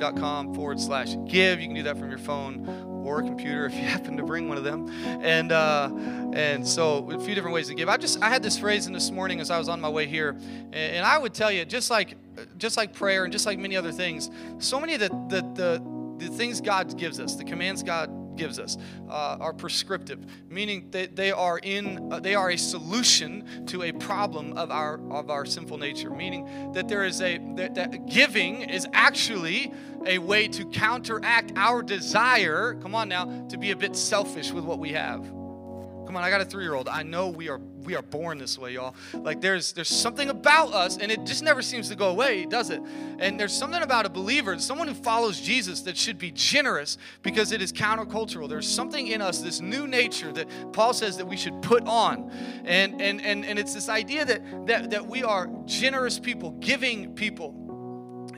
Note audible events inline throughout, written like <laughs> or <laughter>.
com forward slash give. You can do that from your phone or computer if you <laughs> happen to bring one of them. And uh, and so a few different ways to give. I just I had this phrase in this morning as I was on my way here, and, and I would tell you just like just like prayer and just like many other things, so many of the the the, the things God gives us, the commands God gives us uh, are prescriptive, meaning that they are in uh, they are a solution to a problem of our of our sinful nature. Meaning that there is a that, that giving is actually a way to counteract our desire. Come on now, to be a bit selfish with what we have. Come on, I got a three-year-old. I know we are we are born this way, y'all. Like there's there's something about us, and it just never seems to go away, does it? And there's something about a believer, someone who follows Jesus, that should be generous because it is countercultural. There's something in us, this new nature that Paul says that we should put on, and and and and it's this idea that that that we are generous people, giving people.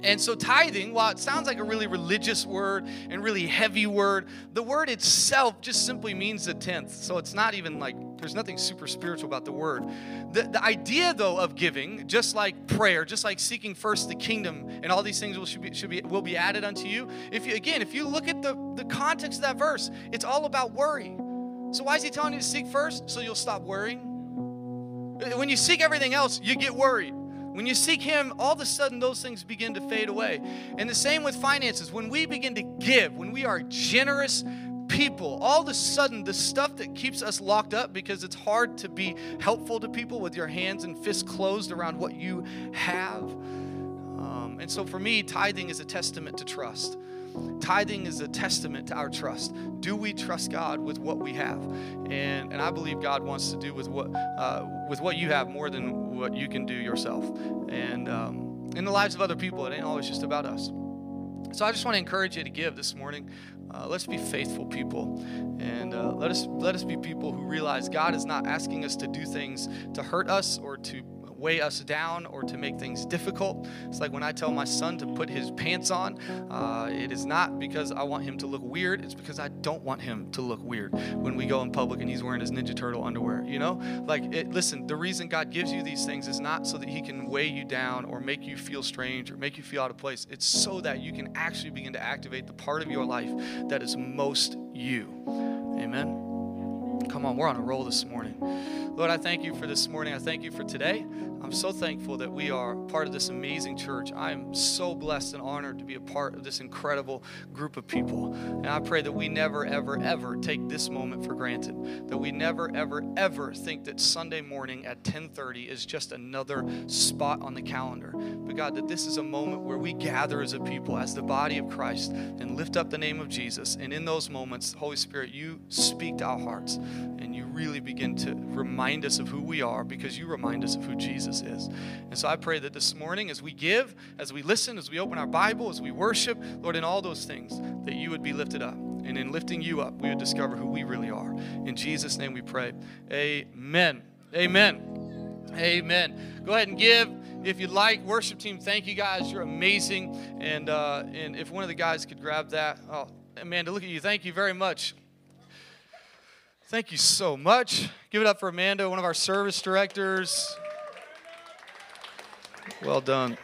And so, tithing, while it sounds like a really religious word and really heavy word, the word itself just simply means a tenth. So, it's not even like there's nothing super spiritual about the word. The, the idea, though, of giving, just like prayer, just like seeking first the kingdom, and all these things will, should be, should be, will be added unto you. If you, again, if you look at the, the context of that verse, it's all about worry. So, why is he telling you to seek first? So you'll stop worrying. When you seek everything else, you get worried. When you seek Him, all of a sudden those things begin to fade away. And the same with finances. When we begin to give, when we are generous people, all of a sudden the stuff that keeps us locked up because it's hard to be helpful to people with your hands and fists closed around what you have. Um, and so for me, tithing is a testament to trust. Tithing is a testament to our trust. Do we trust God with what we have? And, and I believe God wants to do with what, uh, with what you have more than what you can do yourself. And um, in the lives of other people, it ain't always just about us. So I just want to encourage you to give this morning. Uh, let's be faithful people, and uh, let us let us be people who realize God is not asking us to do things to hurt us or to weigh us down or to make things difficult. It's like when I tell my son to put his pants on, uh, it is not because I want him to look weird, it's because I don't want him to look weird when we go in public and he's wearing his Ninja Turtle underwear. You know? Like, it, listen, the reason God gives you these things is not so that he can weigh you down or make you feel strange or make you feel out of place. It's so that you can actually begin to activate the part of your life that is most you. Amen. Come on, we're on a roll this morning. Lord, I thank you for this morning. I thank you for today. I'm so thankful that we are part of this amazing church. I am so blessed and honored to be a part of this incredible group of people. And I pray that we never, ever, ever take this moment for granted. That we never, ever, ever think that Sunday morning at 10:30 is just another spot on the calendar. But God, that this is a moment where we gather as a people, as the body of Christ, and lift up the name of Jesus. And in those moments, Holy Spirit, you speak to our hearts and you really begin to remind us of who we are because you remind us of who Jesus is. And so I pray that this morning, as we give, as we listen, as we open our Bible, as we worship, Lord, in all those things, that you would be lifted up. And in lifting you up, we would discover who we really are. In Jesus' name we pray. Amen. Amen. Amen. Go ahead and give if you'd like worship team thank you guys you're amazing and uh, and if one of the guys could grab that oh amanda look at you thank you very much Thank you so much. Give it up for Amanda, one of our service directors. Well done.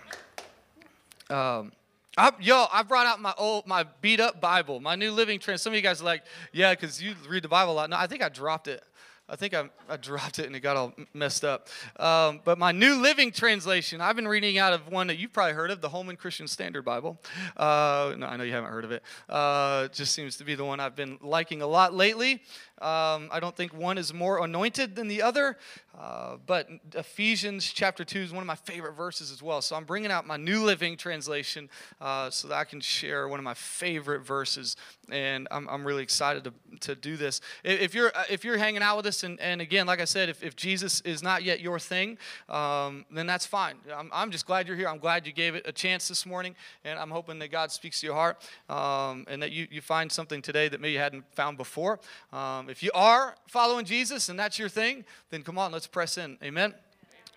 Um, I, yo, I brought out my old, my beat up Bible, my New Living Trans. Some of you guys are like, yeah, because you read the Bible a lot. No, I think I dropped it. I think I, I dropped it and it got all messed up. Um, but my New Living Translation, I've been reading out of one that you've probably heard of, the Holman Christian Standard Bible. Uh, no, I know you haven't heard of it. Uh, just seems to be the one I've been liking a lot lately. Um, I don't think one is more anointed than the other, uh, but Ephesians chapter 2 is one of my favorite verses as well. So I'm bringing out my New Living Translation uh, so that I can share one of my favorite verses, and I'm, I'm really excited to, to do this. If you're, uh, if you're hanging out with us, and, and again, like I said, if, if Jesus is not yet your thing, um, then that's fine. I'm, I'm just glad you're here. I'm glad you gave it a chance this morning, and I'm hoping that God speaks to your heart um, and that you, you find something today that maybe you hadn't found before. Um, if you are following Jesus and that's your thing, then come on, let's press in. Amen.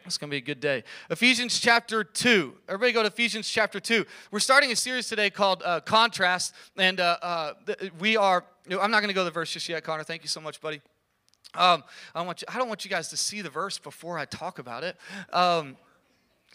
It's going to be a good day. Ephesians chapter 2. Everybody go to Ephesians chapter 2. We're starting a series today called uh, Contrast, and uh, uh, we are, I'm not going to go to the verse just yet, Connor. Thank you so much, buddy. Um, I, want you, I don't want you guys to see the verse before I talk about it. Um,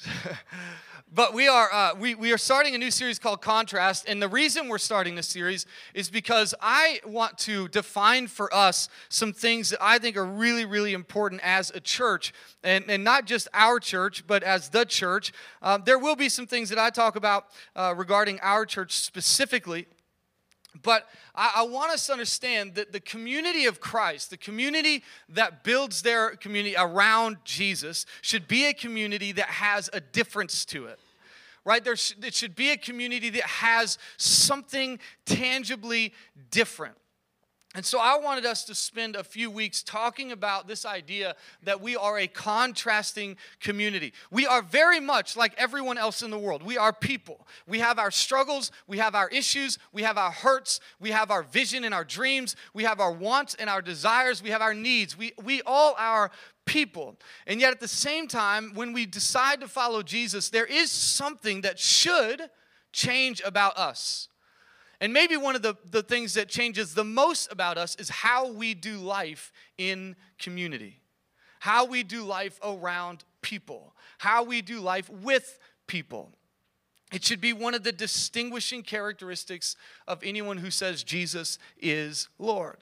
<laughs> but we are uh, we, we are starting a new series called contrast and the reason we're starting this series is because i want to define for us some things that i think are really really important as a church and, and not just our church but as the church. Um, there will be some things that i talk about uh, regarding our church specifically but I, I, want us to understand that the community of Christ, the community that builds their community around Jesus, should be a community that has a difference to it. Right? There sh- it should be a community that has something tangibly different. And so I wanted us to spend a few weeks talking about this idea that we are a contrasting community. We are very much like everyone else in the world. We are people. We have our struggles, we have our issues, we have our hurts, we have our vision and our dreams, we have our wants and our desires, we have our needs. We, we all are people. And yet at the same time, when we decide to follow Jesus, there is something that should change about us. And maybe one of the, the things that changes the most about us is how we do life in community, how we do life around people, how we do life with people. It should be one of the distinguishing characteristics of anyone who says Jesus is Lord.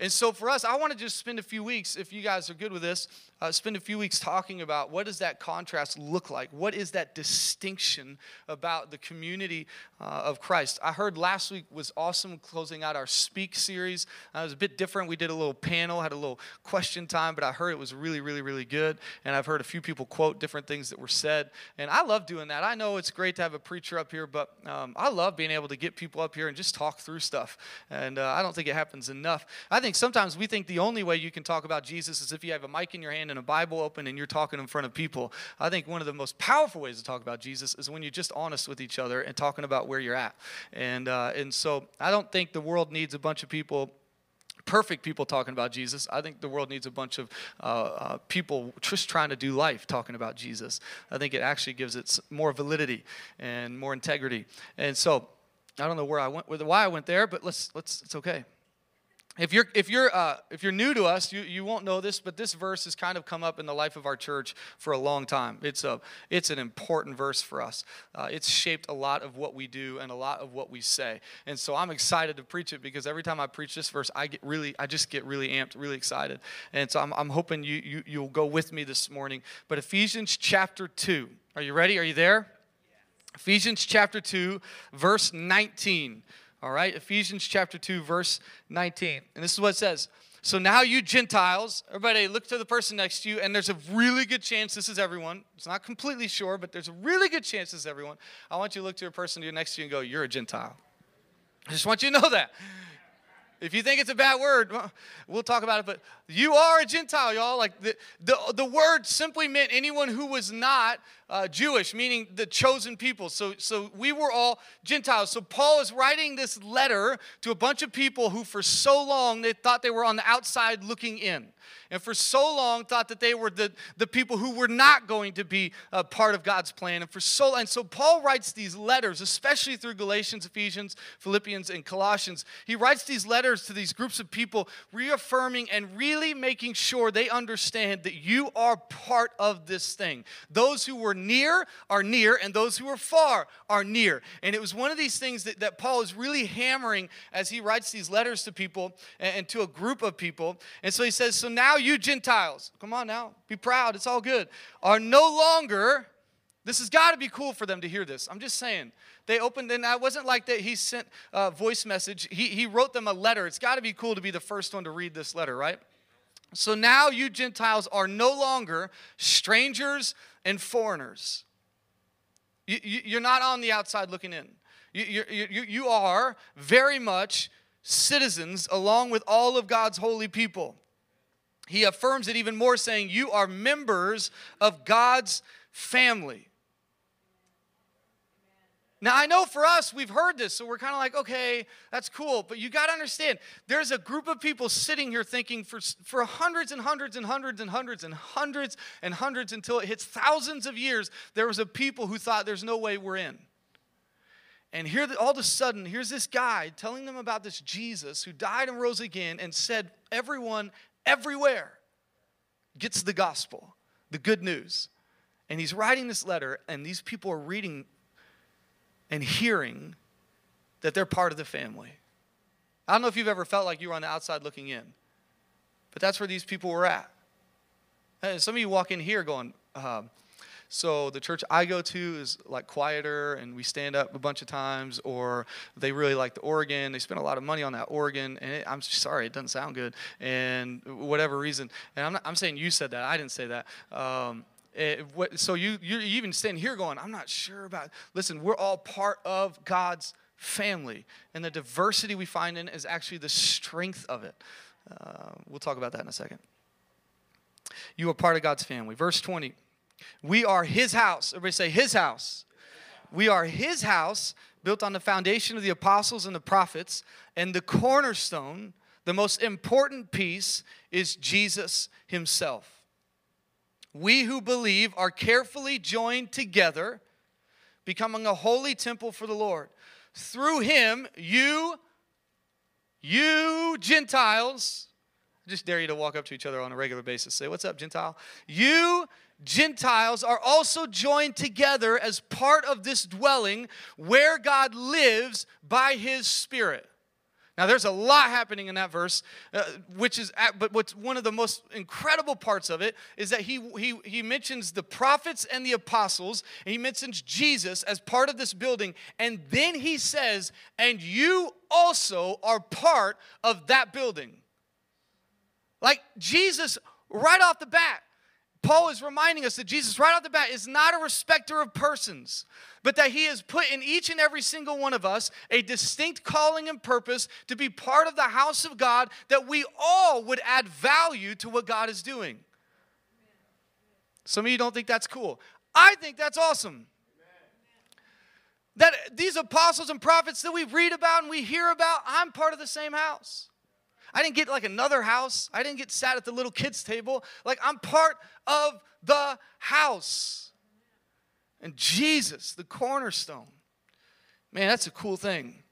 And so for us, I want to just spend a few weeks, if you guys are good with this, uh, spend a few weeks talking about what does that contrast look like? What is that distinction about the community uh, of Christ? I heard last week was awesome closing out our Speak series. Uh, it was a bit different. We did a little panel, had a little question time, but I heard it was really, really, really good. And I've heard a few people quote different things that were said. And I love doing that. I know it's great to have a preacher up here, but um, I love being able to get people up here and just talk through stuff. And uh, I don't think it happens enough. I think sometimes we think the only way you can talk about Jesus is if you have a mic in your hand and a Bible open and you're talking in front of people. I think one of the most powerful ways to talk about Jesus is when you're just honest with each other and talking about where you're at. And, uh, and so I don't think the world needs a bunch of people perfect people talking about Jesus. I think the world needs a bunch of uh, uh, people just trying to do life talking about Jesus. I think it actually gives it more validity and more integrity. And so I don't know where I went, with why I went there, but let's let's it's okay. If you're, if, you're, uh, if you're new to us, you, you won't know this, but this verse has kind of come up in the life of our church for a long time. It's, a, it's an important verse for us. Uh, it's shaped a lot of what we do and a lot of what we say. And so I'm excited to preach it because every time I preach this verse, I get really, I just get really amped, really excited. And so I'm, I'm hoping you, you, you'll go with me this morning. But Ephesians chapter 2, are you ready? Are you there? Ephesians chapter 2, verse 19. All right, Ephesians chapter 2, verse 19. And this is what it says. So now you Gentiles, everybody look to the person next to you, and there's a really good chance this is everyone. It's not completely sure, but there's a really good chance this is everyone. I want you to look to a person next to you and go, You're a Gentile. I just want you to know that. If you think it's a bad word, we'll talk about it. But you are a Gentile, y'all. Like the, the, the word simply meant anyone who was not uh, Jewish, meaning the chosen people. So, so we were all Gentiles. So Paul is writing this letter to a bunch of people who, for so long, they thought they were on the outside looking in and for so long thought that they were the, the people who were not going to be a part of God's plan. And for so and so Paul writes these letters, especially through Galatians, Ephesians, Philippians, and Colossians. He writes these letters to these groups of people, reaffirming and really making sure they understand that you are part of this thing. Those who were near are near, and those who are far are near. And it was one of these things that, that Paul is really hammering as he writes these letters to people and, and to a group of people. And so he says, So now you Gentiles, come on now, be proud, it's all good, are no longer, this has got to be cool for them to hear this. I'm just saying. They opened, and it wasn't like that he sent a voice message, he, he wrote them a letter. It's got to be cool to be the first one to read this letter, right? So now you Gentiles are no longer strangers and foreigners. You, you, you're not on the outside looking in. You are very much citizens along with all of God's holy people he affirms it even more, saying, You are members of God's family. Now, I know for us, we've heard this, so we're kind of like, okay, that's cool. But you got to understand, there's a group of people sitting here thinking for, for hundreds and hundreds and hundreds and hundreds and hundreds and hundreds until it hits thousands of years, there was a people who thought there's no way we're in. And here, all of a sudden, here's this guy telling them about this Jesus who died and rose again and said, Everyone everywhere gets the gospel, the good news. And he's writing this letter, and these people are reading and hearing that they're part of the family. I don't know if you've ever felt like you were on the outside looking in, but that's where these people were at. And some of you walk in here going, um, so the church I go to is like quieter and we stand up a bunch of times, or they really like the organ. They spend a lot of money on that organ, and it, I'm sorry, it doesn't sound good, and whatever reason. And I'm, not, I'm saying you said that. I didn't say that. Um, what, so you you're even standing here going, I'm not sure about. Listen, we're all part of God's family, and the diversity we find in is actually the strength of it. Uh, we'll talk about that in a second. You are part of God's family. Verse 20. We are his house. Everybody say, his house. We are his house, built on the foundation of the apostles and the prophets, and the cornerstone, the most important piece, is Jesus himself. We who believe are carefully joined together, becoming a holy temple for the Lord. Through him, you, you Gentiles, I just dare you to walk up to each other on a regular basis. Say, What's up, Gentile? You Gentiles are also joined together as part of this dwelling where God lives by his Spirit. Now, there's a lot happening in that verse, uh, which is, at, but what's one of the most incredible parts of it is that he, he, he mentions the prophets and the apostles, and he mentions Jesus as part of this building, and then he says, and you also are part of that building. Like Jesus, right off the bat, Paul is reminding us that Jesus, right off the bat, is not a respecter of persons, but that he has put in each and every single one of us a distinct calling and purpose to be part of the house of God, that we all would add value to what God is doing. Some of you don't think that's cool. I think that's awesome. That these apostles and prophets that we read about and we hear about, I'm part of the same house. I didn't get like another house. I didn't get sat at the little kids' table. Like I'm part of the house. And Jesus, the cornerstone. Man, that's a cool thing.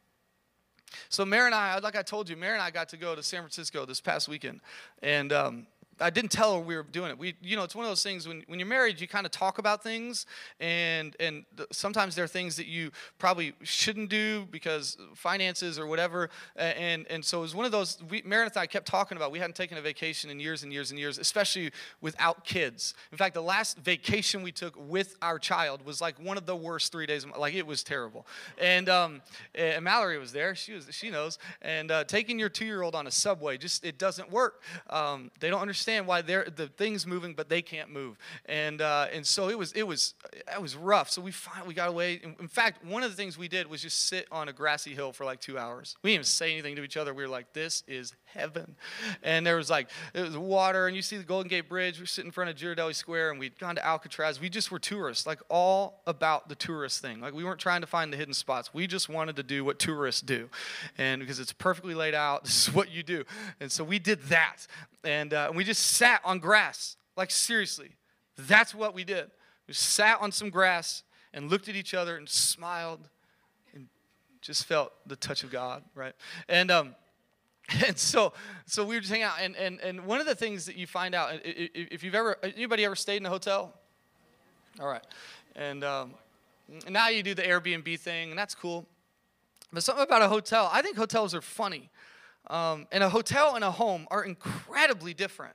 So, Mary and I, like I told you, Mary and I got to go to San Francisco this past weekend. And um, I didn't tell her we were doing it. We, you know, it's one of those things when, when you're married, you kind of talk about things, and and sometimes there are things that you probably shouldn't do because finances or whatever. And and so it was one of those. We, Meredith and I kept talking about. We hadn't taken a vacation in years and years and years, especially without kids. In fact, the last vacation we took with our child was like one of the worst three days. Like it was terrible. And um, and Mallory was there. She was she knows. And uh, taking your two year old on a subway just it doesn't work. Um, they don't understand understand why they're the thing's moving, but they can't move. And uh, and so it was it was it was rough. So we finally we got away. In fact, one of the things we did was just sit on a grassy hill for like two hours. We didn't even say anything to each other. We were like, this is heaven. And there was like there was water, and you see the Golden Gate Bridge. We're sitting in front of Ghirardelli Square, and we'd gone to Alcatraz. We just were tourists, like all about the tourist thing. Like we weren't trying to find the hidden spots. We just wanted to do what tourists do, and because it's perfectly laid out, <laughs> this is what you do. And so we did that and, uh, and we just sat on grass. Like, seriously, that's what we did. We sat on some grass and looked at each other and smiled and just felt the touch of God, right? And, um, <laughs> and so, so we were just hanging out. And, and, and one of the things that you find out, if you've ever, anybody ever stayed in a hotel? All right. And um, now you do the Airbnb thing, and that's cool. But something about a hotel, I think hotels are funny um, and a hotel and a home are incredibly different.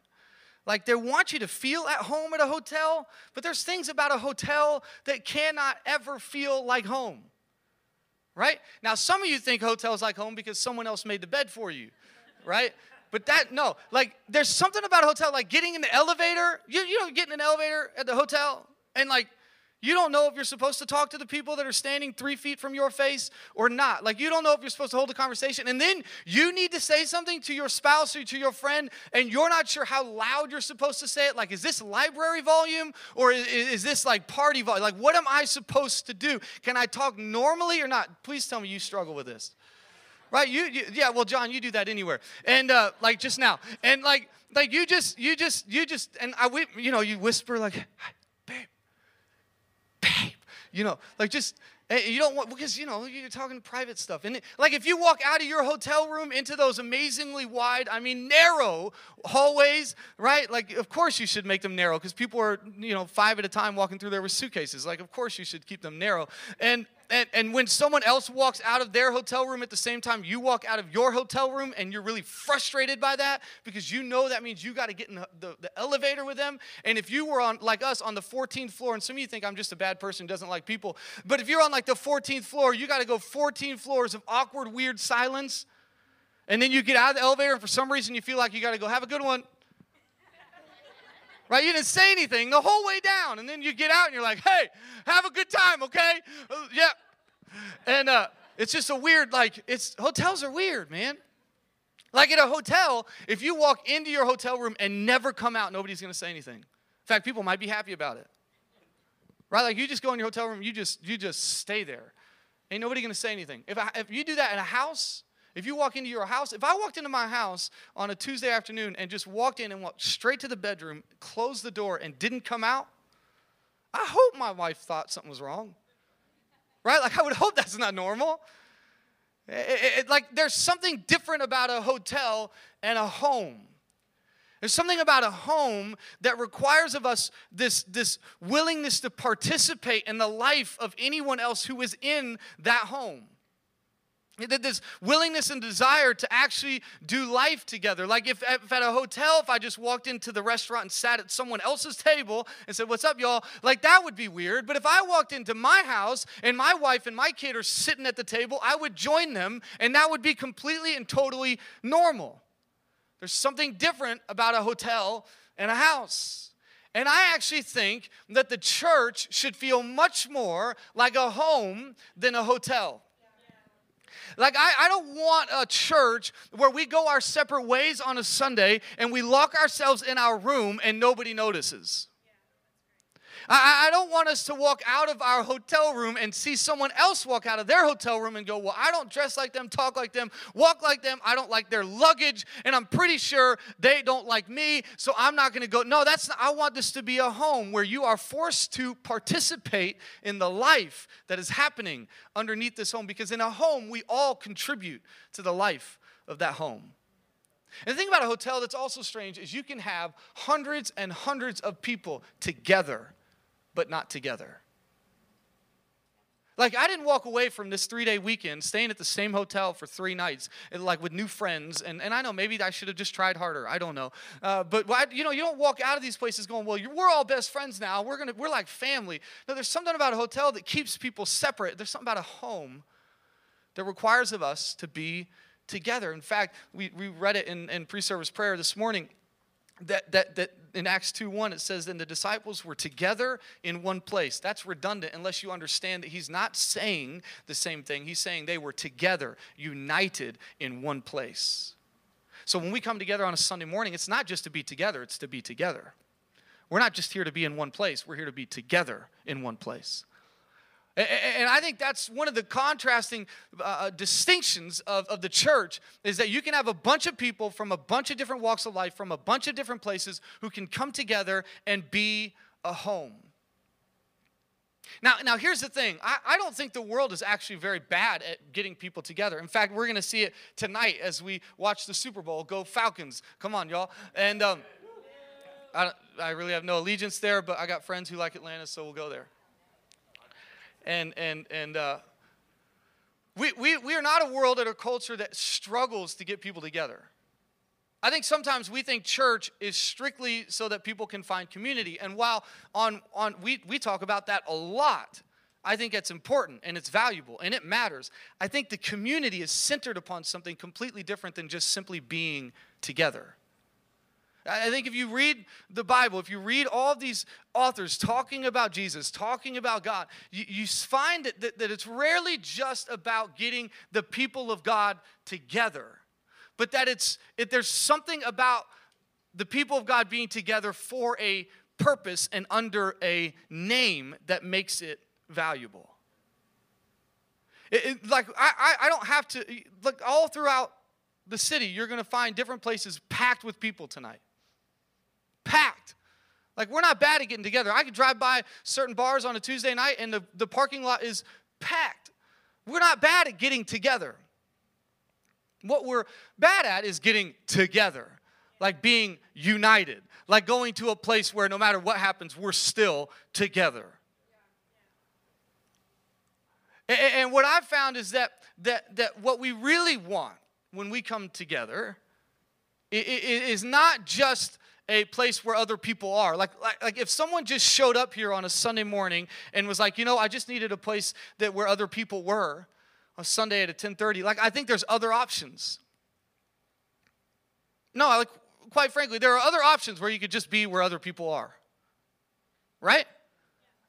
Like they want you to feel at home at a hotel, but there's things about a hotel that cannot ever feel like home. Right? Now, some of you think hotels like home because someone else made the bed for you, right? But that, no, like there's something about a hotel, like getting in the elevator. You, you know, getting in an elevator at the hotel and like you don't know if you're supposed to talk to the people that are standing three feet from your face or not. Like, you don't know if you're supposed to hold a conversation. And then you need to say something to your spouse or to your friend, and you're not sure how loud you're supposed to say it. Like, is this library volume or is, is this like party volume? Like, what am I supposed to do? Can I talk normally or not? Please tell me you struggle with this. Right? You, you yeah, well, John, you do that anywhere. And uh, like just now. And like, like you just, you just, you just, and I, you know, you whisper like, you know, like just, eh, You don't want because you know you're talking private stuff, and like if you walk out of your hotel room into those amazingly wide, I mean narrow hallways, right? Like of course you should make them narrow because people are you know five at a time walking through there with suitcases. Like of course you should keep them narrow, and and, and when someone else walks out of their hotel room at the same time you walk out of your hotel room and you're really frustrated by that because you know that means you got to get in the, the, the, elevator with them. And if you were on like us on the 14th floor and some of you think i'm just a bad person doesn't like people but if you're on like the 14th floor you got to go 14 floors of awkward weird silence. And then you get out of the elevator and for some reason you feel like you got to go have a good one right? You didn't say anything the whole way down. And then you get out and you're like, hey, have a good time, okay? Uh, yeah. And uh, it's just a weird, like, it's hotels are weird, man. Like at a hotel, if you walk into your hotel room and never come out, nobody's gonna say anything. In fact, people might be happy about it. Right? Like you just go in your hotel room, you just you just stay there. Ain't nobody gonna say anything. If I, if you do that in a house, if you walk into your house, if I walked into my house on a Tuesday afternoon and just walked in and walked straight to the bedroom, closed the door, and didn't come out, I hope my wife thought something was wrong. Right? Like, I would hope that's not normal. It, it, it, like, there's something different about a hotel and a home. There's something about a home that requires of us this, this willingness to participate in the life of anyone else who is in that home this willingness and desire to actually do life together. Like if, if, at a hotel, if I just walked into the restaurant and sat at someone else's table and said, What's up, y'all? Like that would be weird. But if I walked into my house and my wife and my kid are sitting at the table, I would join them and that would be completely and totally normal. There's something different about a hotel and a house. And I actually think that the church should feel much more like a home than a hotel. Like, I, I don't want a church where we go our separate ways on a Sunday and we lock ourselves in our room and nobody notices. I, I, don't want us to walk out of our hotel room and see someone else walk out of their hotel room and go, Well, I don't dress like them, talk like them, walk like them. I don't like their luggage, and I'm pretty sure they don't like me, so I'm not going to go. No, that's not, I want this to be a home where you are forced to participate in the life that is happening underneath this home because in a home, we all contribute to the life of that home. And the thing about a hotel that's also strange is you can have hundreds and hundreds of people together but not together. Like, I didn't walk away from this three day weekend staying at the same hotel for three nights, and like with new friends. And, and I know maybe I should have just tried harder. I don't know. Uh, but, you know, you don't walk out of these places going, well, we're all best friends now. We're, gonna, we're like family. No, there's something about a hotel that keeps people separate. There's something about a home that requires of us to be together. In fact, we, we read it in, in pre service prayer this morning that, that, that in Acts 2 1, it says, Then the disciples were together in one place. That's redundant unless you understand that he's not saying the same thing. He's saying they were together, united in one place. So when we come together on a Sunday morning, it's not just to be together, it's to be together. We're not just here to be in one place, we're here to be together in one place. And I think that's one of the contrasting uh, uh, distinctions of, of the church is that you can have a bunch of people from a bunch of different walks of life, from a bunch of different places, who can come together and be a home. Now, now here's the thing. I, I don't think the world is actually very bad at getting people together. In fact, we're going to see it tonight as we watch the Super Bowl. Go Falcons. Come on, y'all. And um, I, I really have no allegiance there, but I got friends who like Atlanta, so we'll go there and and and uh, we, we we are not a world and a culture that struggles to get people together. I think sometimes we think church is strictly so that people can find community, and while on on we we talk about that a lot. I think it's important and it's valuable and it matters. I think the community is centered upon something completely different than just simply being together. I think if you read the Bible, if you read all these authors talking about Jesus, talking about God, you, you find that, that, that it's rarely just about getting the people of God together, but that it's it, there's something about the people of God being together for a purpose and under a name that makes it valuable. It, it, like I, I don't have to look all throughout the city. You're going to find different places packed with people tonight packed. Like, we're not bad at getting together. I could drive by certain bars on a Tuesday night, and the, the parking lot is packed. We're not bad at getting together. What we're bad at is getting together, like being united, like going to a place where no matter what happens, we're still together. And, what I've found is that, that, that what we really want when we come together is not just a place where other people are. Like, like, like if someone just showed up here on a Sunday morning and was like, you know, I just needed a place that where other people were on Sunday at a 10:30, like I think there's other options. No, like quite frankly, there are other options where you could just be where other people are. Right?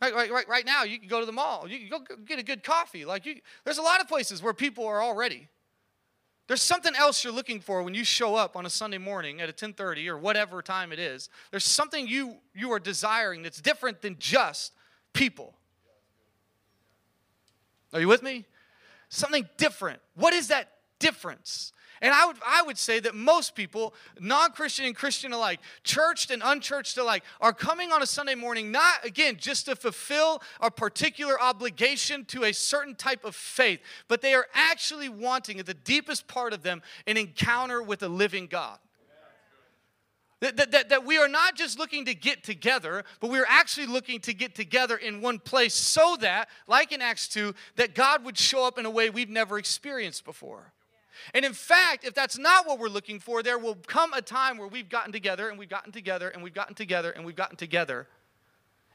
Right, right, right, right now, you can go to the mall. You can go get a good coffee. Like you, there's a lot of places where people are already. There's something else you're looking for when you show up on a Sunday morning at a 10:30 or whatever time it is. There's something you you are desiring that's different than just people. Are you with me? Something different. What is that difference? And I would, I would say that most people, non Christian and Christian alike, churched and unchurched alike, are coming on a Sunday morning not, again, just to fulfill a particular obligation to a certain type of faith, but they are actually wanting, at the deepest part of them, an encounter with a living God. That, that, that, we are not just looking to get together, but we are actually looking to get together in one place so that, like in Acts 2, that God would show up in a way we've never experienced before. And in fact, if that's not what we're looking for, there will come a time where we've gotten together and we've gotten together and we've gotten together and we've gotten together.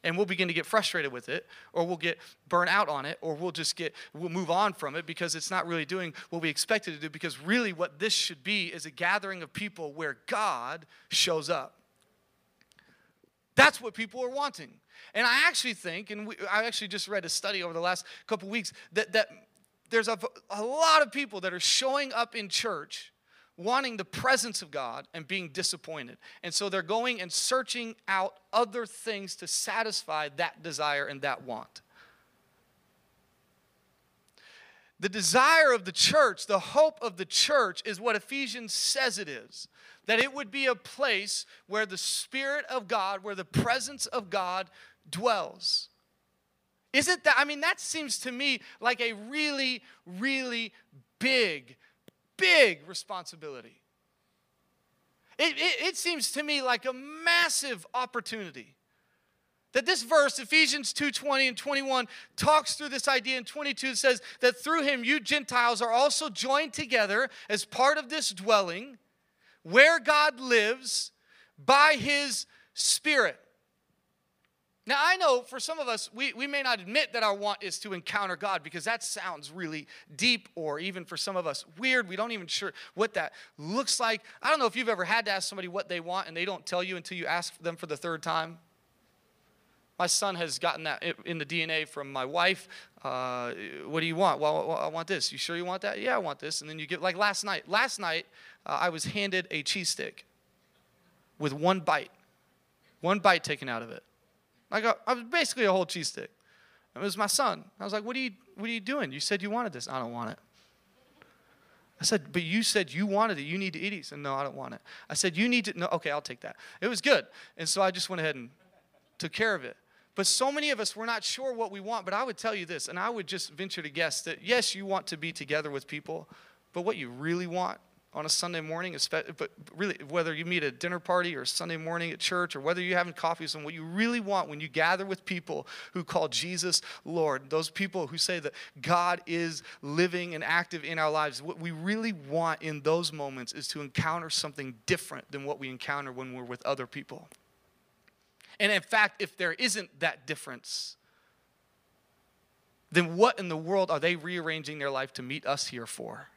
And we'll begin to get frustrated with it, or we'll get burnt out on it, or we'll just get, we'll move on from it because it's not really doing what we expected to do. Because really, what this should be is a gathering of people where God shows up. That's what people are wanting. And I actually think, and we, I actually just read a study over the last couple weeks, that, that there's a, a lot of people that are showing up in church wanting the presence of God and being disappointed. And so they're going and searching out other things to satisfy that desire and that want. The desire of the church, the hope of the church, is what Ephesians says it is that it would be a place where the Spirit of God, where the presence of God dwells. Isn't that, I mean, that seems to me like a really, really big, big responsibility. It, it, it, seems to me like a massive opportunity. That this verse, Ephesians 2 20 and 21, talks through this idea. In 22, it says that through him, you Gentiles are also joined together as part of this dwelling where God lives by his Spirit. Now, I know for some of us, we, we may not admit that our want is to encounter God because that sounds really deep or even for some of us weird. We don't even sure what that looks like. I don't know if you've ever had to ask somebody what they want and they don't tell you until you ask them for the third time. My son has gotten that in the DNA from my wife. Uh, what do you want? Well, I want this. You sure you want that? Yeah, I want this. And then you get, like last night. Last night, uh, I was handed a cheese stick with one bite, one bite taken out of it. Like a, I was basically a whole cheese stick. It was my son. I was like, what are, you, what are you doing? You said you wanted this. I don't want it. I said, but you said you wanted it. You need to eat it. He said, no, I don't want it. I said, you need to, no, okay, I'll take that. It was good. And so I just went ahead and took care of it. But so many of us, we're not sure what we want. But I would tell you this, and I would just venture to guess that yes, you want to be together with people, but what you really want on a Sunday morning, but really, whether you meet at a dinner party or Sunday morning at church or whether you're having coffee with someone, what you really want when you gather with people who call Jesus Lord, those people who say that God is living and active in our lives, what we really want in those moments is to encounter something different than what we encounter when we're with other people. And in fact, if there isn't that difference, then what in the world are they rearranging their life to meet us here for?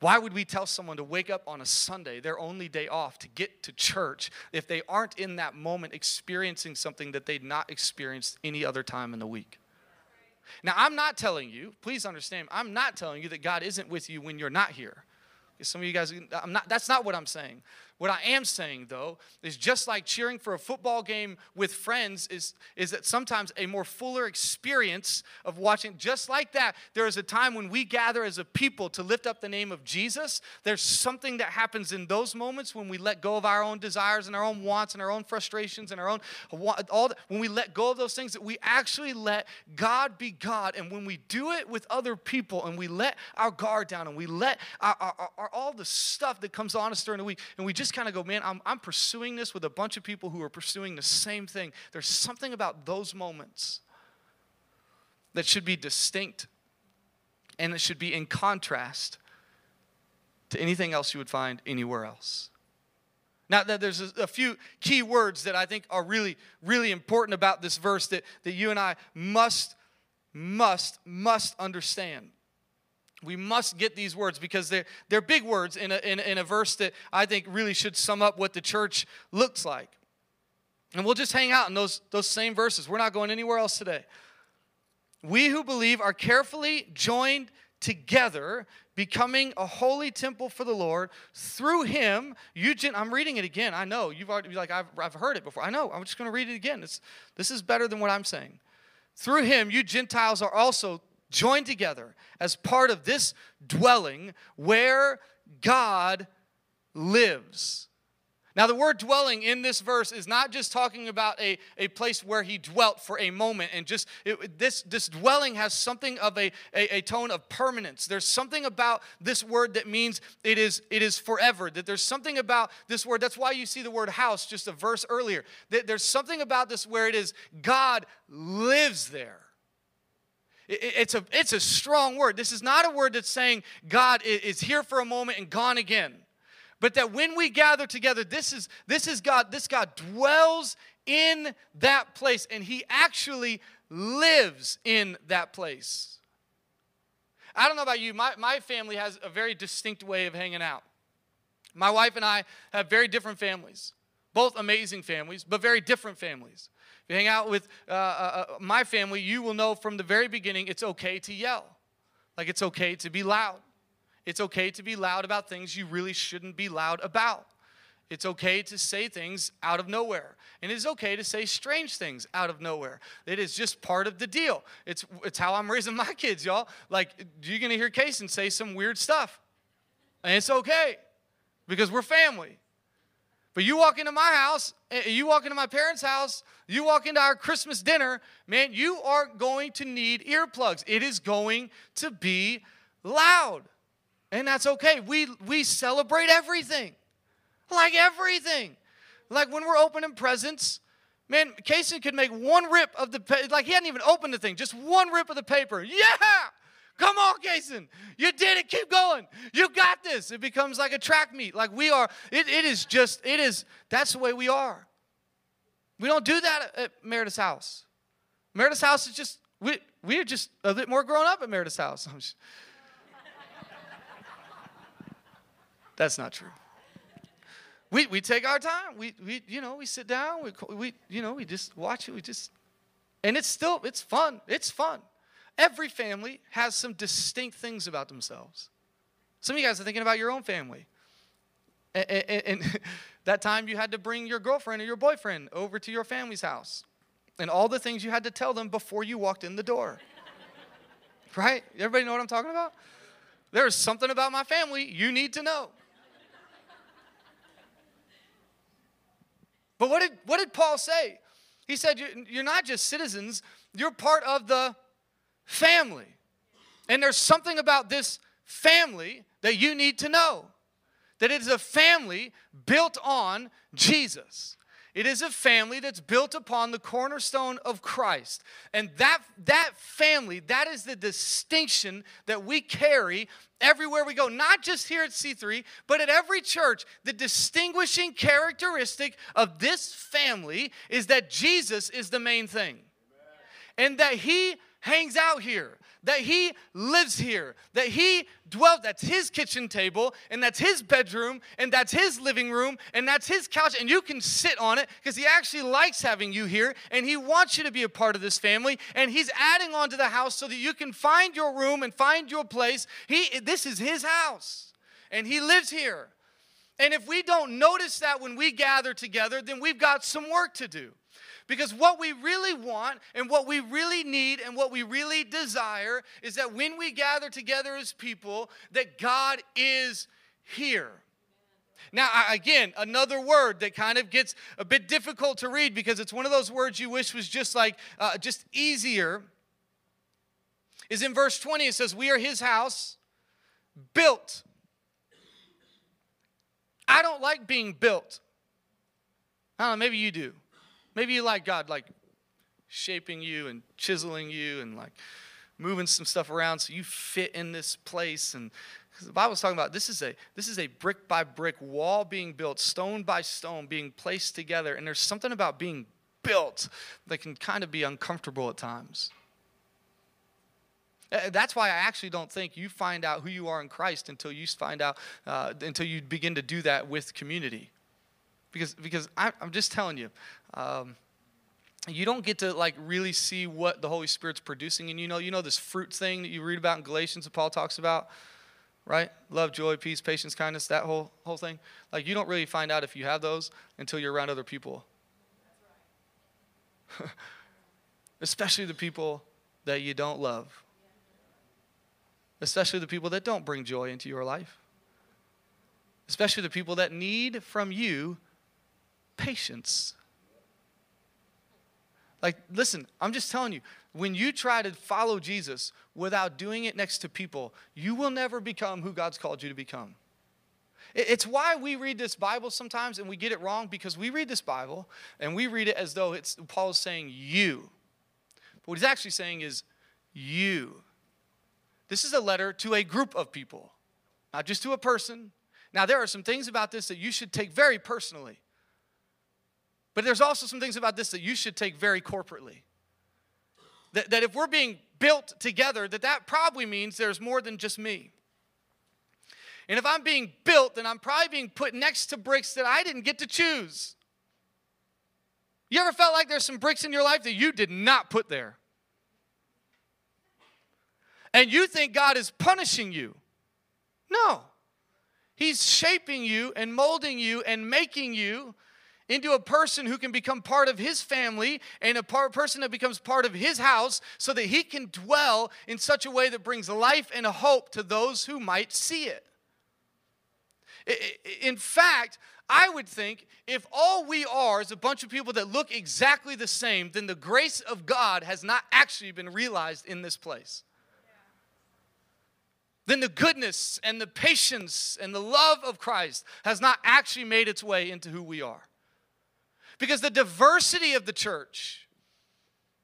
Why would we tell someone to wake up on a Sunday, their only day off, to get to church if they aren't in that moment experiencing something that they'd not experienced any other time in the week? Now, I'm not telling you, please understand, I'm not telling you that God isn't with you when you're not here. Some of you guys, I'm not, that's not what I'm saying. What I am saying, though, is just like cheering for a football game with friends, is, is that sometimes a more fuller experience of watching, just like that, there is a time when we gather as a people to lift up the name of Jesus. There's something that happens in those moments when we let go of our own desires and our own wants and our own frustrations and our own, all when we let go of those things, that we actually let God be God. And when we do it with other people and we let our guard down and we let our, our, our, all the stuff that comes on us during the week, and we just just kind of go, man, I'm, I'm pursuing this with a bunch of people who are pursuing the same thing. There's something about those moments that should be distinct and it should be in contrast to anything else you would find anywhere else. Now, there's a, few key words that I think are really, really important about this verse that, that you and I must, must, must understand we must get these words because they're, they're big words in a, in, in a verse that I think really should sum up what the church looks like. And we'll just hang out in those, those same verses. We're not going anywhere else today. We who believe are carefully joined together, becoming a holy temple for the Lord. Through him, you, I'm reading it again. I know. You've already, like, I've, I've heard it before. I know. I'm just going to read it again. It's, this is better than what I'm saying. Through him, you Gentiles are also joined together as part of this dwelling where God lives. Now, the word dwelling in this verse is not just talking about a, a place where he dwelt for a moment and just it, this, this dwelling has something of a, a, a, tone of permanence. There's something about this word that means it is, it is forever. That there's something about this word. That's why you see the word house just a verse earlier. That there's something about this where it is God lives there. It's a, it's a strong word. This is not a word that's saying God is here for a moment and gone again. But that when we gather together, this is, this is God, this God dwells in that place and he actually lives in that place. I don't know about you, my, my family has a very distinct way of hanging out. My wife and I have very different families, both amazing families, but very different families you hang out with uh, uh, uh, my family, you will know from the very beginning it's okay to yell. Like it's okay to be loud. It's okay to be loud about things you really shouldn't be loud about. It's okay to say things out of nowhere. And it is okay to say strange things out of nowhere. It is just part of the deal. It's, it's how I'm raising my kids, y'all. Like, you're to hear Kason say some weird stuff. And it's okay because we're family. But you walk into my house, eh, you walk into my parents' house, you walk into our Christmas dinner, man, you are going to need earplugs. It is going to be loud. And that's okay. We we celebrate everything. Like everything. Like when we're opening presents, man, Casey could make one rip of the like he hadn't even opened the thing, just one rip of the paper. Yeah! Come on, Kason. You did it. Keep going. You got this. It becomes like a track meet. Like we are. It, it is just, it is, that's the way we are. We don't do that at Meredith's house. Meredith's house is just, we, we're just a bit more grown up at Meredith's house. <laughs> Just, that's not true. We, we take our time. We, we, you know, we sit down. We, we, you know, we just watch it. We just, and it's still, it's fun. It's fun. Every family has some distinct things about themselves. Some of you guys are thinking about your own family. And, and, <laughs> and that time you had to bring your girlfriend or your boyfriend over to your family's house and all the things you had to tell them before you walked in the door. right? Everybody know what I'm talking about? There's something about my family you need to know. But what did, what did Paul say? He said, You're not just citizens, you're part of the family. And there's something about this family that you need to know that it is a family built on Jesus. It is a family that's built upon the cornerstone of Christ. And that, that family, that is the distinction that we carry everywhere we go, not just here at C3, but at every church. The distinguishing characteristic of this family is that Jesus is the main thing. And that he hangs out here, that he lives here, that he dwells. That's his kitchen table, and that's his bedroom, and that's his living room, and that's his couch, and you can sit on it because he actually likes having you here, and he wants you to be a part of this family, and he's adding on to the house so that you can find your room and find your place. He, this is his house, and he lives here. And if we don't notice that when we gather together, then we've got some work to do. Because what we really want and what we really need and what we really desire is that when we gather together as people, that God is here. Now, again, another word that kind of gets a bit difficult to read because it's one of those words you wish was just like, uh, just easier, is in verse 20. It says, We are his house, built. I don't like being built. I don't know, maybe you do. Maybe you like God like shaping you and chiseling you and like moving some stuff around so you fit in this place and the Bible's talking about this is a this is a brick by brick wall being built, stone by stone being placed together, and there's something about being built that can kind of be uncomfortable at times. That's why I actually don't think you find out who you are in Christ until you find out, uh, until you begin to do that with community. Because, because I, am just telling you, um, you don't get to like really see what the Holy Spirit's producing. And you know, you know this fruit thing that you read about in Galatians that Paul talks about, right? Love, joy, peace, patience, kindness, that whole whole thing. Like you don't really find out if you have those until you're around other people. <laughs> Especially the people that you don't love. Especially the people that don't bring joy into your life. Especially the people that need from you patience. Like, listen, I'm just telling you, when you try to follow Jesus without doing it next to people, you will never become who God's called you to become. It's why we read this Bible sometimes and we get it wrong because we read this Bible and we read it as though it's Paul is saying you. But what he's actually saying is you. This is a letter to a group of people, not just to a person. Now, there are some things about this that you should take very personally. But there's also some things about this that you should take very corporately. That, that if we're being built together, that that probably means there's more than just me. And if I'm being built, then I'm probably being put next to bricks that I didn't get to choose. You ever felt like there's some bricks in your life that you did not put there? And you think God is punishing you? No. He's shaping you and molding you and making you into a person who can become part of his family and a par- person that becomes part of his house so that he can dwell in such a way that brings life and hope to those who might see it. In fact, I would think if all we are is a bunch of people that look exactly the same, then the grace of God has not actually been realized in this place then the goodness and the patience and the love of Christ has not actually made its way into who we are. Because the diversity of the church,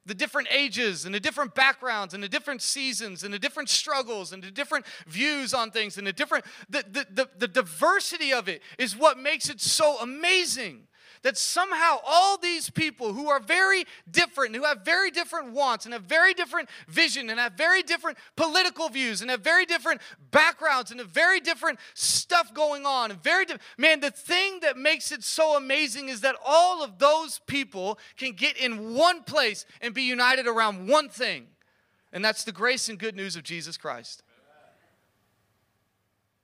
the different ages and the different backgrounds and the different seasons and the different struggles and the different views on things and the different the, the, the, the diversity of it is what makes it so amazing that somehow all these people who are very different, who have very different wants and have very different vision and have very different political views and have very different backgrounds and have very different stuff going on and very di- man the thing that makes it so amazing is that all of those people can get in one place and be united around one thing and that's the grace and good news of Jesus Christ.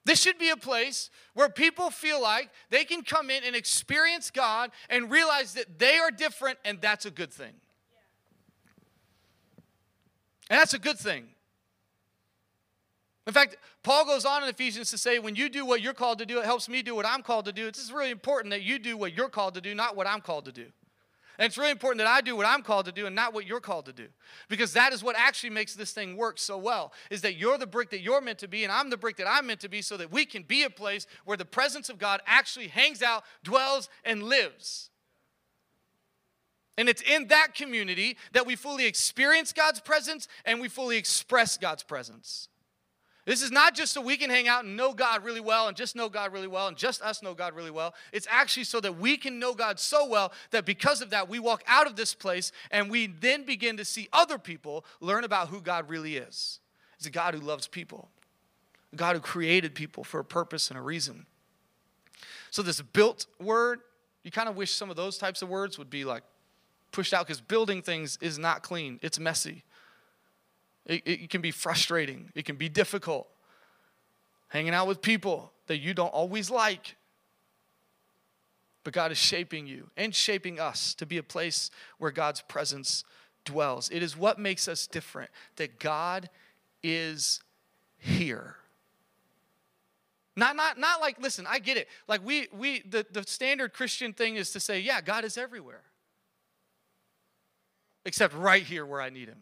This should be a place where people feel like they can come in and experience God and realize that they are different, and that's a good thing. And that's a good thing. In fact, Paul goes on in Ephesians to say, when you do what you're called to do, it helps me do what I'm called to do. It's really important that you do what you're called to do, not what I'm called to do. And it's really important that I do what I'm called to do and not what you're called to do. Because that is what actually makes this thing work so well, is that you're the brick that you're meant to be and I'm the brick that I'm meant to be so that we can be a place where the presence of God actually hangs out, dwells, and lives. And it's in that community that we fully experience God's presence and we fully express God's presence. This is not just so we can hang out and know God really well and just know God really well and just us know God really well. It's actually so that we can know God so well that because of that, we walk out of this place and we then begin to see other people learn about who God really is. It's a God who loves people, a God who created people for a purpose and a reason. So, this built word, you kind of wish some of those types of words would be like pushed out because building things is not clean, it's messy. It, it can be frustrating, it can be difficult. Hanging out with people that you don't always like. but God is shaping you and shaping us to be a place where God's presence dwells. It is what makes us different that God is here. Not, not, not like, listen, I get it. Like we, we the, the standard Christian thing is to say, yeah, God is everywhere. Except right here where I need him.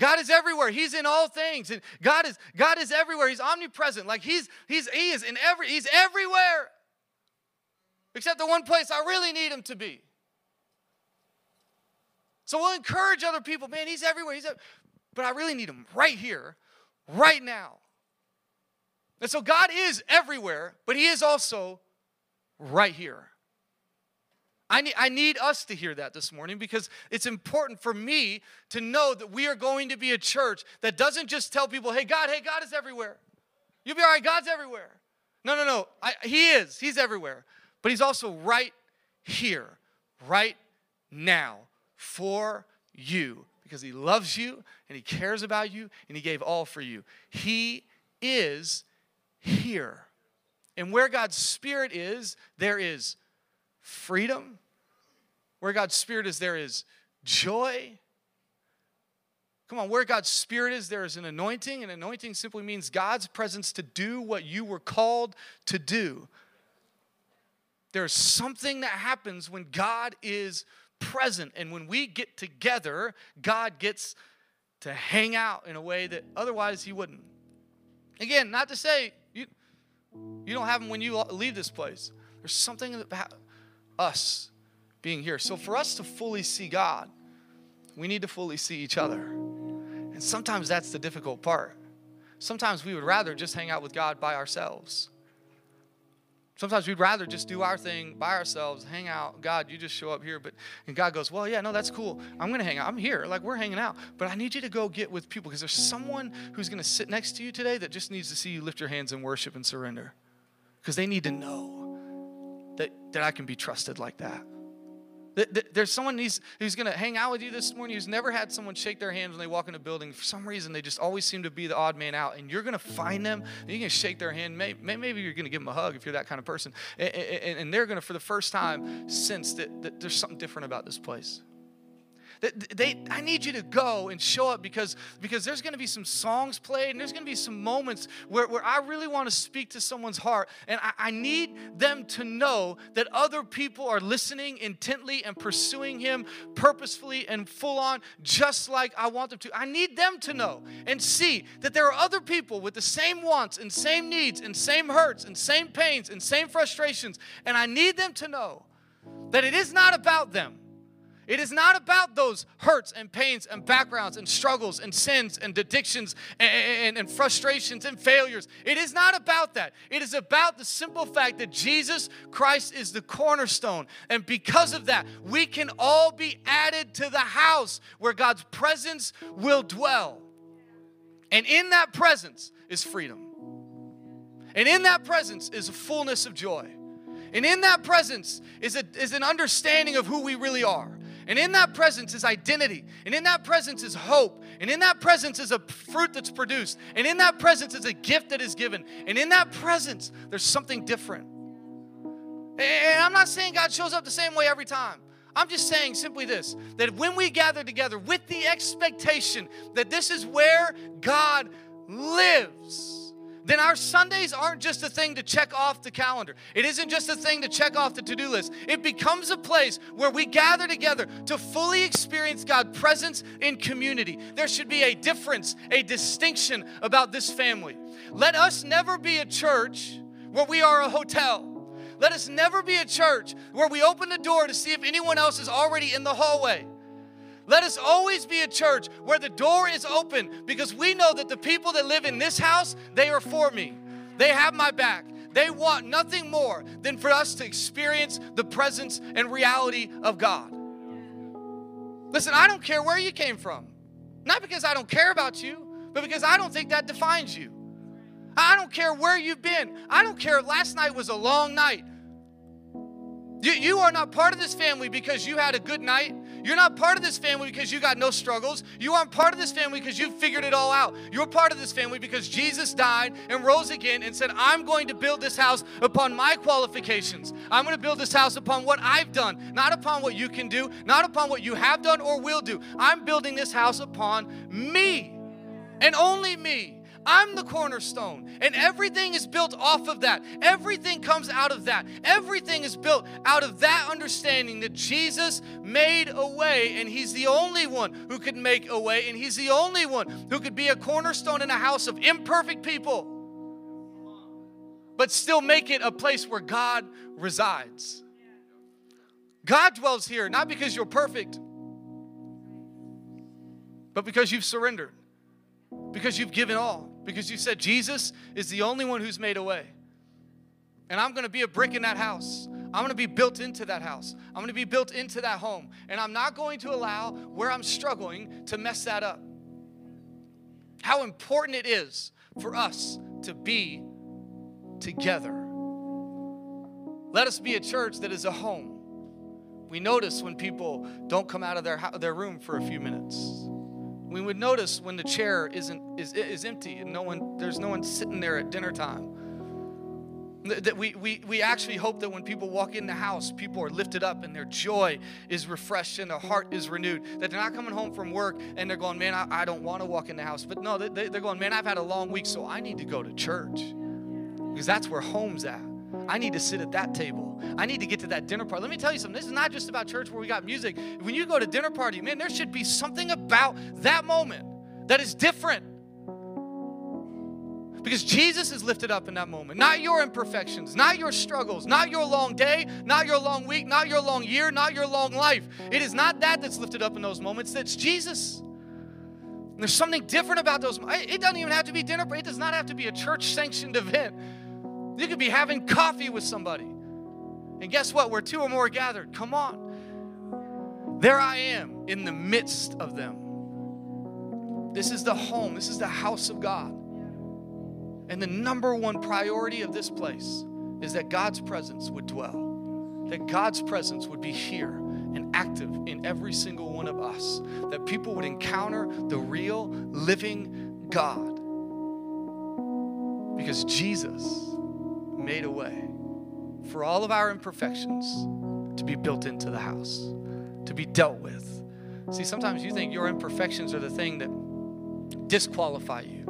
God is everywhere. He's in all things. And God is God is everywhere. He's omnipresent. Like he's he's he is in every he's everywhere. Except the one place I really need him to be. So we'll encourage other people, man, he's everywhere. He's but I really need him right here, right now. And so God is everywhere, but he is also right here. I need, I need us to hear that this morning because it's important for me to know that we are going to be a church that doesn't just tell people, hey, God, hey, God is everywhere. You'll be all right, God's everywhere. No, no, no. I, he is. He's everywhere. But He's also right here, right now for you because He loves you and He cares about you and He gave all for you. He is here. And where God's Spirit is, there is freedom. Where God's Spirit is, there is joy. Come on, where God's Spirit is, there is an anointing. And anointing simply means God's presence to do what you were called to do. There's something that happens when God is present. And when we get together, God gets to hang out in a way that otherwise He wouldn't. Again, not to say you, you don't have Him when you leave this place. There's something about us being here. So for us to fully see God, we need to fully see each other. And sometimes that's the difficult part. Sometimes we would rather just hang out with God by ourselves. Sometimes we'd rather just do our thing by ourselves, hang out. God, you just show up here. But and God goes, Well, yeah, no, that's cool. I'm gonna hang out. I'm here. Like we're hanging out. But I need you to go get with people because there's someone who's gonna sit next to you today that just needs to see you lift your hands in worship and surrender. Because they need to know that, I can be trusted like that. There's someone who's, who's going to hang out with you this morning who's never had someone shake their hands when they walk in a building. For some reason, they just always seem to be the odd man out. And you're going to find them, and you're going to shake their hand. Maybe, maybe you're going to give them a hug if you're that kind of person. And, and, and they're going to, for the first time, sense that, that there's something different about this place. They, I need you to go and show up because, because there's going to be some songs played and there's going to be some moments where, where I really want to speak to someone's heart. And I, I need them to know that other people are listening intently and pursuing Him purposefully and full on, just like I want them to. I need them to know and see that there are other people with the same wants and same needs and same hurts and same pains and same frustrations. And I need them to know that it is not about them. It is not about those hurts and pains and backgrounds and struggles and sins and addictions and, and, and, frustrations and failures. It is not about that. It is about the simple fact that Jesus Christ is the cornerstone. And because of that, we can all be added to the house where God's presence will dwell. And in that presence is freedom. And in that presence is a fullness of joy. And in that presence is, a, is an understanding of who we really are. And in that presence is identity. And in that presence is hope. And in that presence is a fruit that's produced. And in that presence is a gift that is given. And in that presence, there's something different. And I'm not saying God shows up the same way every time. I'm just saying simply this that when we gather together with the expectation that this is where God lives, then our Sundays aren't just a thing to check off the calendar. It isn't just a thing to check off the to do list. It becomes a place where we gather together to fully experience God's presence in community. There should be a difference, a distinction about this family. Let us never be a church where we are a hotel. Let us never be a church where we open the door to see if anyone else is already in the hallway. Let us always be a church where the door is open because we know that the people that live in this house, they are for me. They have my back. They want nothing more than for us to experience the presence and reality of God. Listen, I don't care where you came from. Not because I don't care about you, but because I don't think that defines you. I don't care where you've been. I don't care. if Last night was a long night. You, you are not part of this family because you had a good night. You're not part of this family because you got no struggles. You aren't part of this family because you figured it all out. You're part of this family because Jesus died and rose again and said, I'm going to build this house upon my qualifications. I'm going to build this house upon what I've done, not upon what you can do, not upon what you have done or will do. I'm building this house upon me and only me. I'm the cornerstone. And everything is built off of that. Everything comes out of that. Everything is built out of that understanding that Jesus made a way, and He's the only one who could make a way, and He's the only one who could be a cornerstone in a house of imperfect people, but still make it a place where God resides. God dwells here not because you're perfect, but because you've surrendered, because you've given all because you said Jesus is the only one who's made a way. And I'm going to be a brick in that house. I'm going to be built into that house. I'm going to be built into that home. And I'm not going to allow where I'm struggling to mess that up. How important it is for us to be together. Let us be a church that is a home. We notice when people don't come out of their, their room for a few minutes. We would notice when the chair isn't is, is empty and no one there's no one sitting there at dinner time. That we, we, we actually hope that when people walk in the house, people are lifted up and their joy is refreshed and their heart is renewed. That they're not coming home from work and they're going, Man, I, I don't want to walk in the house. But no, they, they're going, Man, I've had a long week, so I need to go to church. Because that's where home's at. I need to sit at that table. I need to get to that dinner party. Let me tell you something. This is not just about church where we got music. When you go to dinner party, man, there should be something about that moment that is different. Because Jesus is lifted up in that moment. Not your imperfections, not your struggles, not your long day, not your long week, not your long year, not your long life. It is not that that's lifted up in those moments, it's Jesus. And there's something different about those. It doesn't even have to be dinner, it does not have to be a church sanctioned event. You could be having coffee with somebody. And guess what? Where two or more gathered, come on. There I am in the midst of them. This is the home, this is the house of God. And the number one priority of this place is that God's presence would dwell, that God's presence would be here and active in every single one of us, that people would encounter the real, living God. Because Jesus made a way for all of our imperfections to be built into the house, to be dealt with. See, sometimes you think your imperfections are the thing that disqualify you.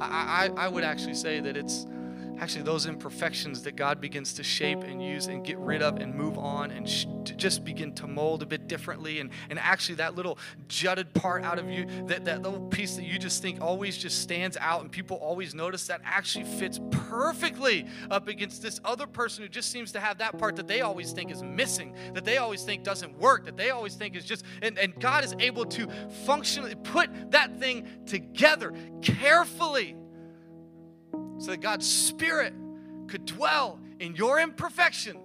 I, I, I would actually say that it's actually those imperfections that God begins to shape and use and get rid of and move on and sh- just begin to mold a bit differently. And, and actually, that little jutted part out of you, that, that little piece that you just think always just stands out and people always notice, that actually fits perfectly up against this other person who just seems to have that part that they always think is missing, that they always think doesn't work, that they always think is just, and, and God is able to functionally put that thing together carefully so that God's Spirit could dwell in your imperfection,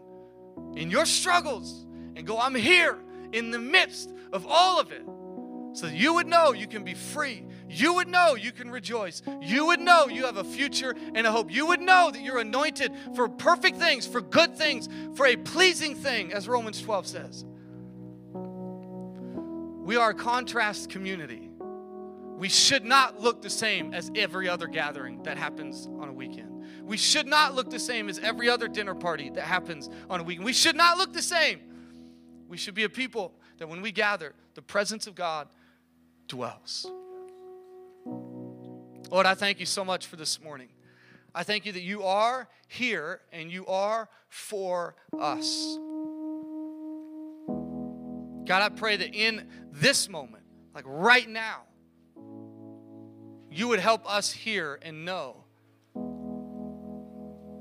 in your struggles, and go, I'm here in the midst of all of it. So that you would know you can be free. You would know you can rejoice. You would know you have a future and a hope. You would know that you're anointed for perfect things, for good things, for a pleasing thing, as Romans 12 says. We are a contrast community we should not look the same as every other gathering that happens on a weekend. We should not look the same as every other dinner party that happens on a weekend. We should not look the same. We should be a people that when we gather, the presence of God dwells. Lord, I thank you so much for this morning. I thank you that you are here and you are for us. God, I pray that in this moment, like right now, you would help us hear and know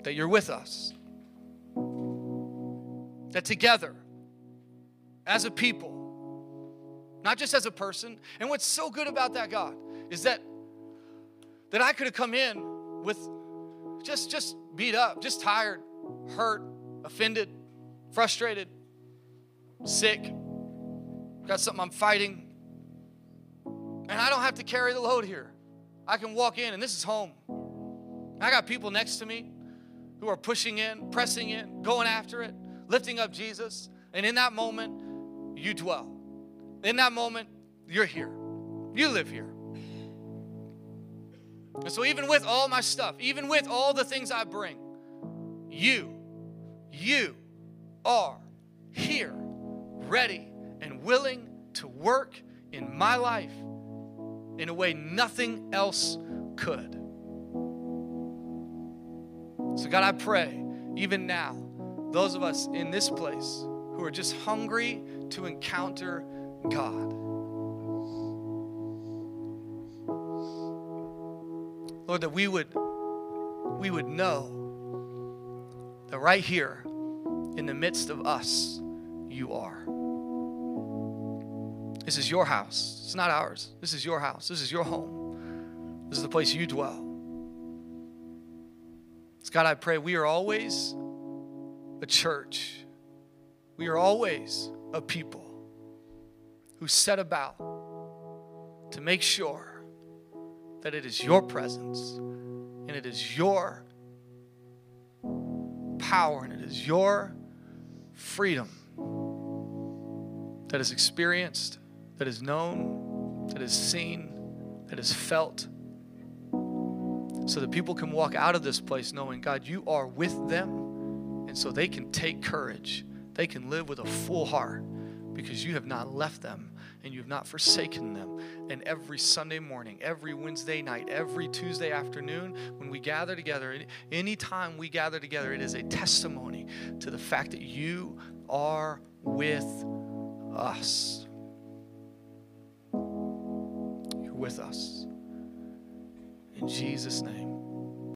that you're with us. That together, as a people, not just as a person, and what's so good about that, God, is that that I could have come in with just just beat up, just tired, hurt, offended, frustrated, sick, got something I'm fighting. And I don't have to carry the load here. I can walk in and this is home. I got people next to me who are pushing in, pressing in, going after it, lifting up Jesus. And in that moment, you dwell. In that moment, you're here. You live here. And so, even with all my stuff, even with all the things I bring, you, you are here, ready and willing to work in my life in a way nothing else could. So, God, I pray, even now, those of us in this place who are just hungry to encounter God. Lord, that we would we would know that right here in the midst of us you are. This is your house. It's not ours. This is your house. This is your home. This is the place you dwell. So God, I pray we are always a church. We are always a people who set about to make sure that it is your presence and it is your power and it is your freedom that is experienced that is known, that is seen, that is felt, so that people can walk out of this place knowing, God, you are with them, and so they can take courage. They can live with a full heart because you have not left them and you have not forsaken them. And every Sunday morning, every Wednesday night, every Tuesday afternoon, when we gather together, any time we gather together, it is a testimony to the fact that you are with us. With us. In Jesus' name.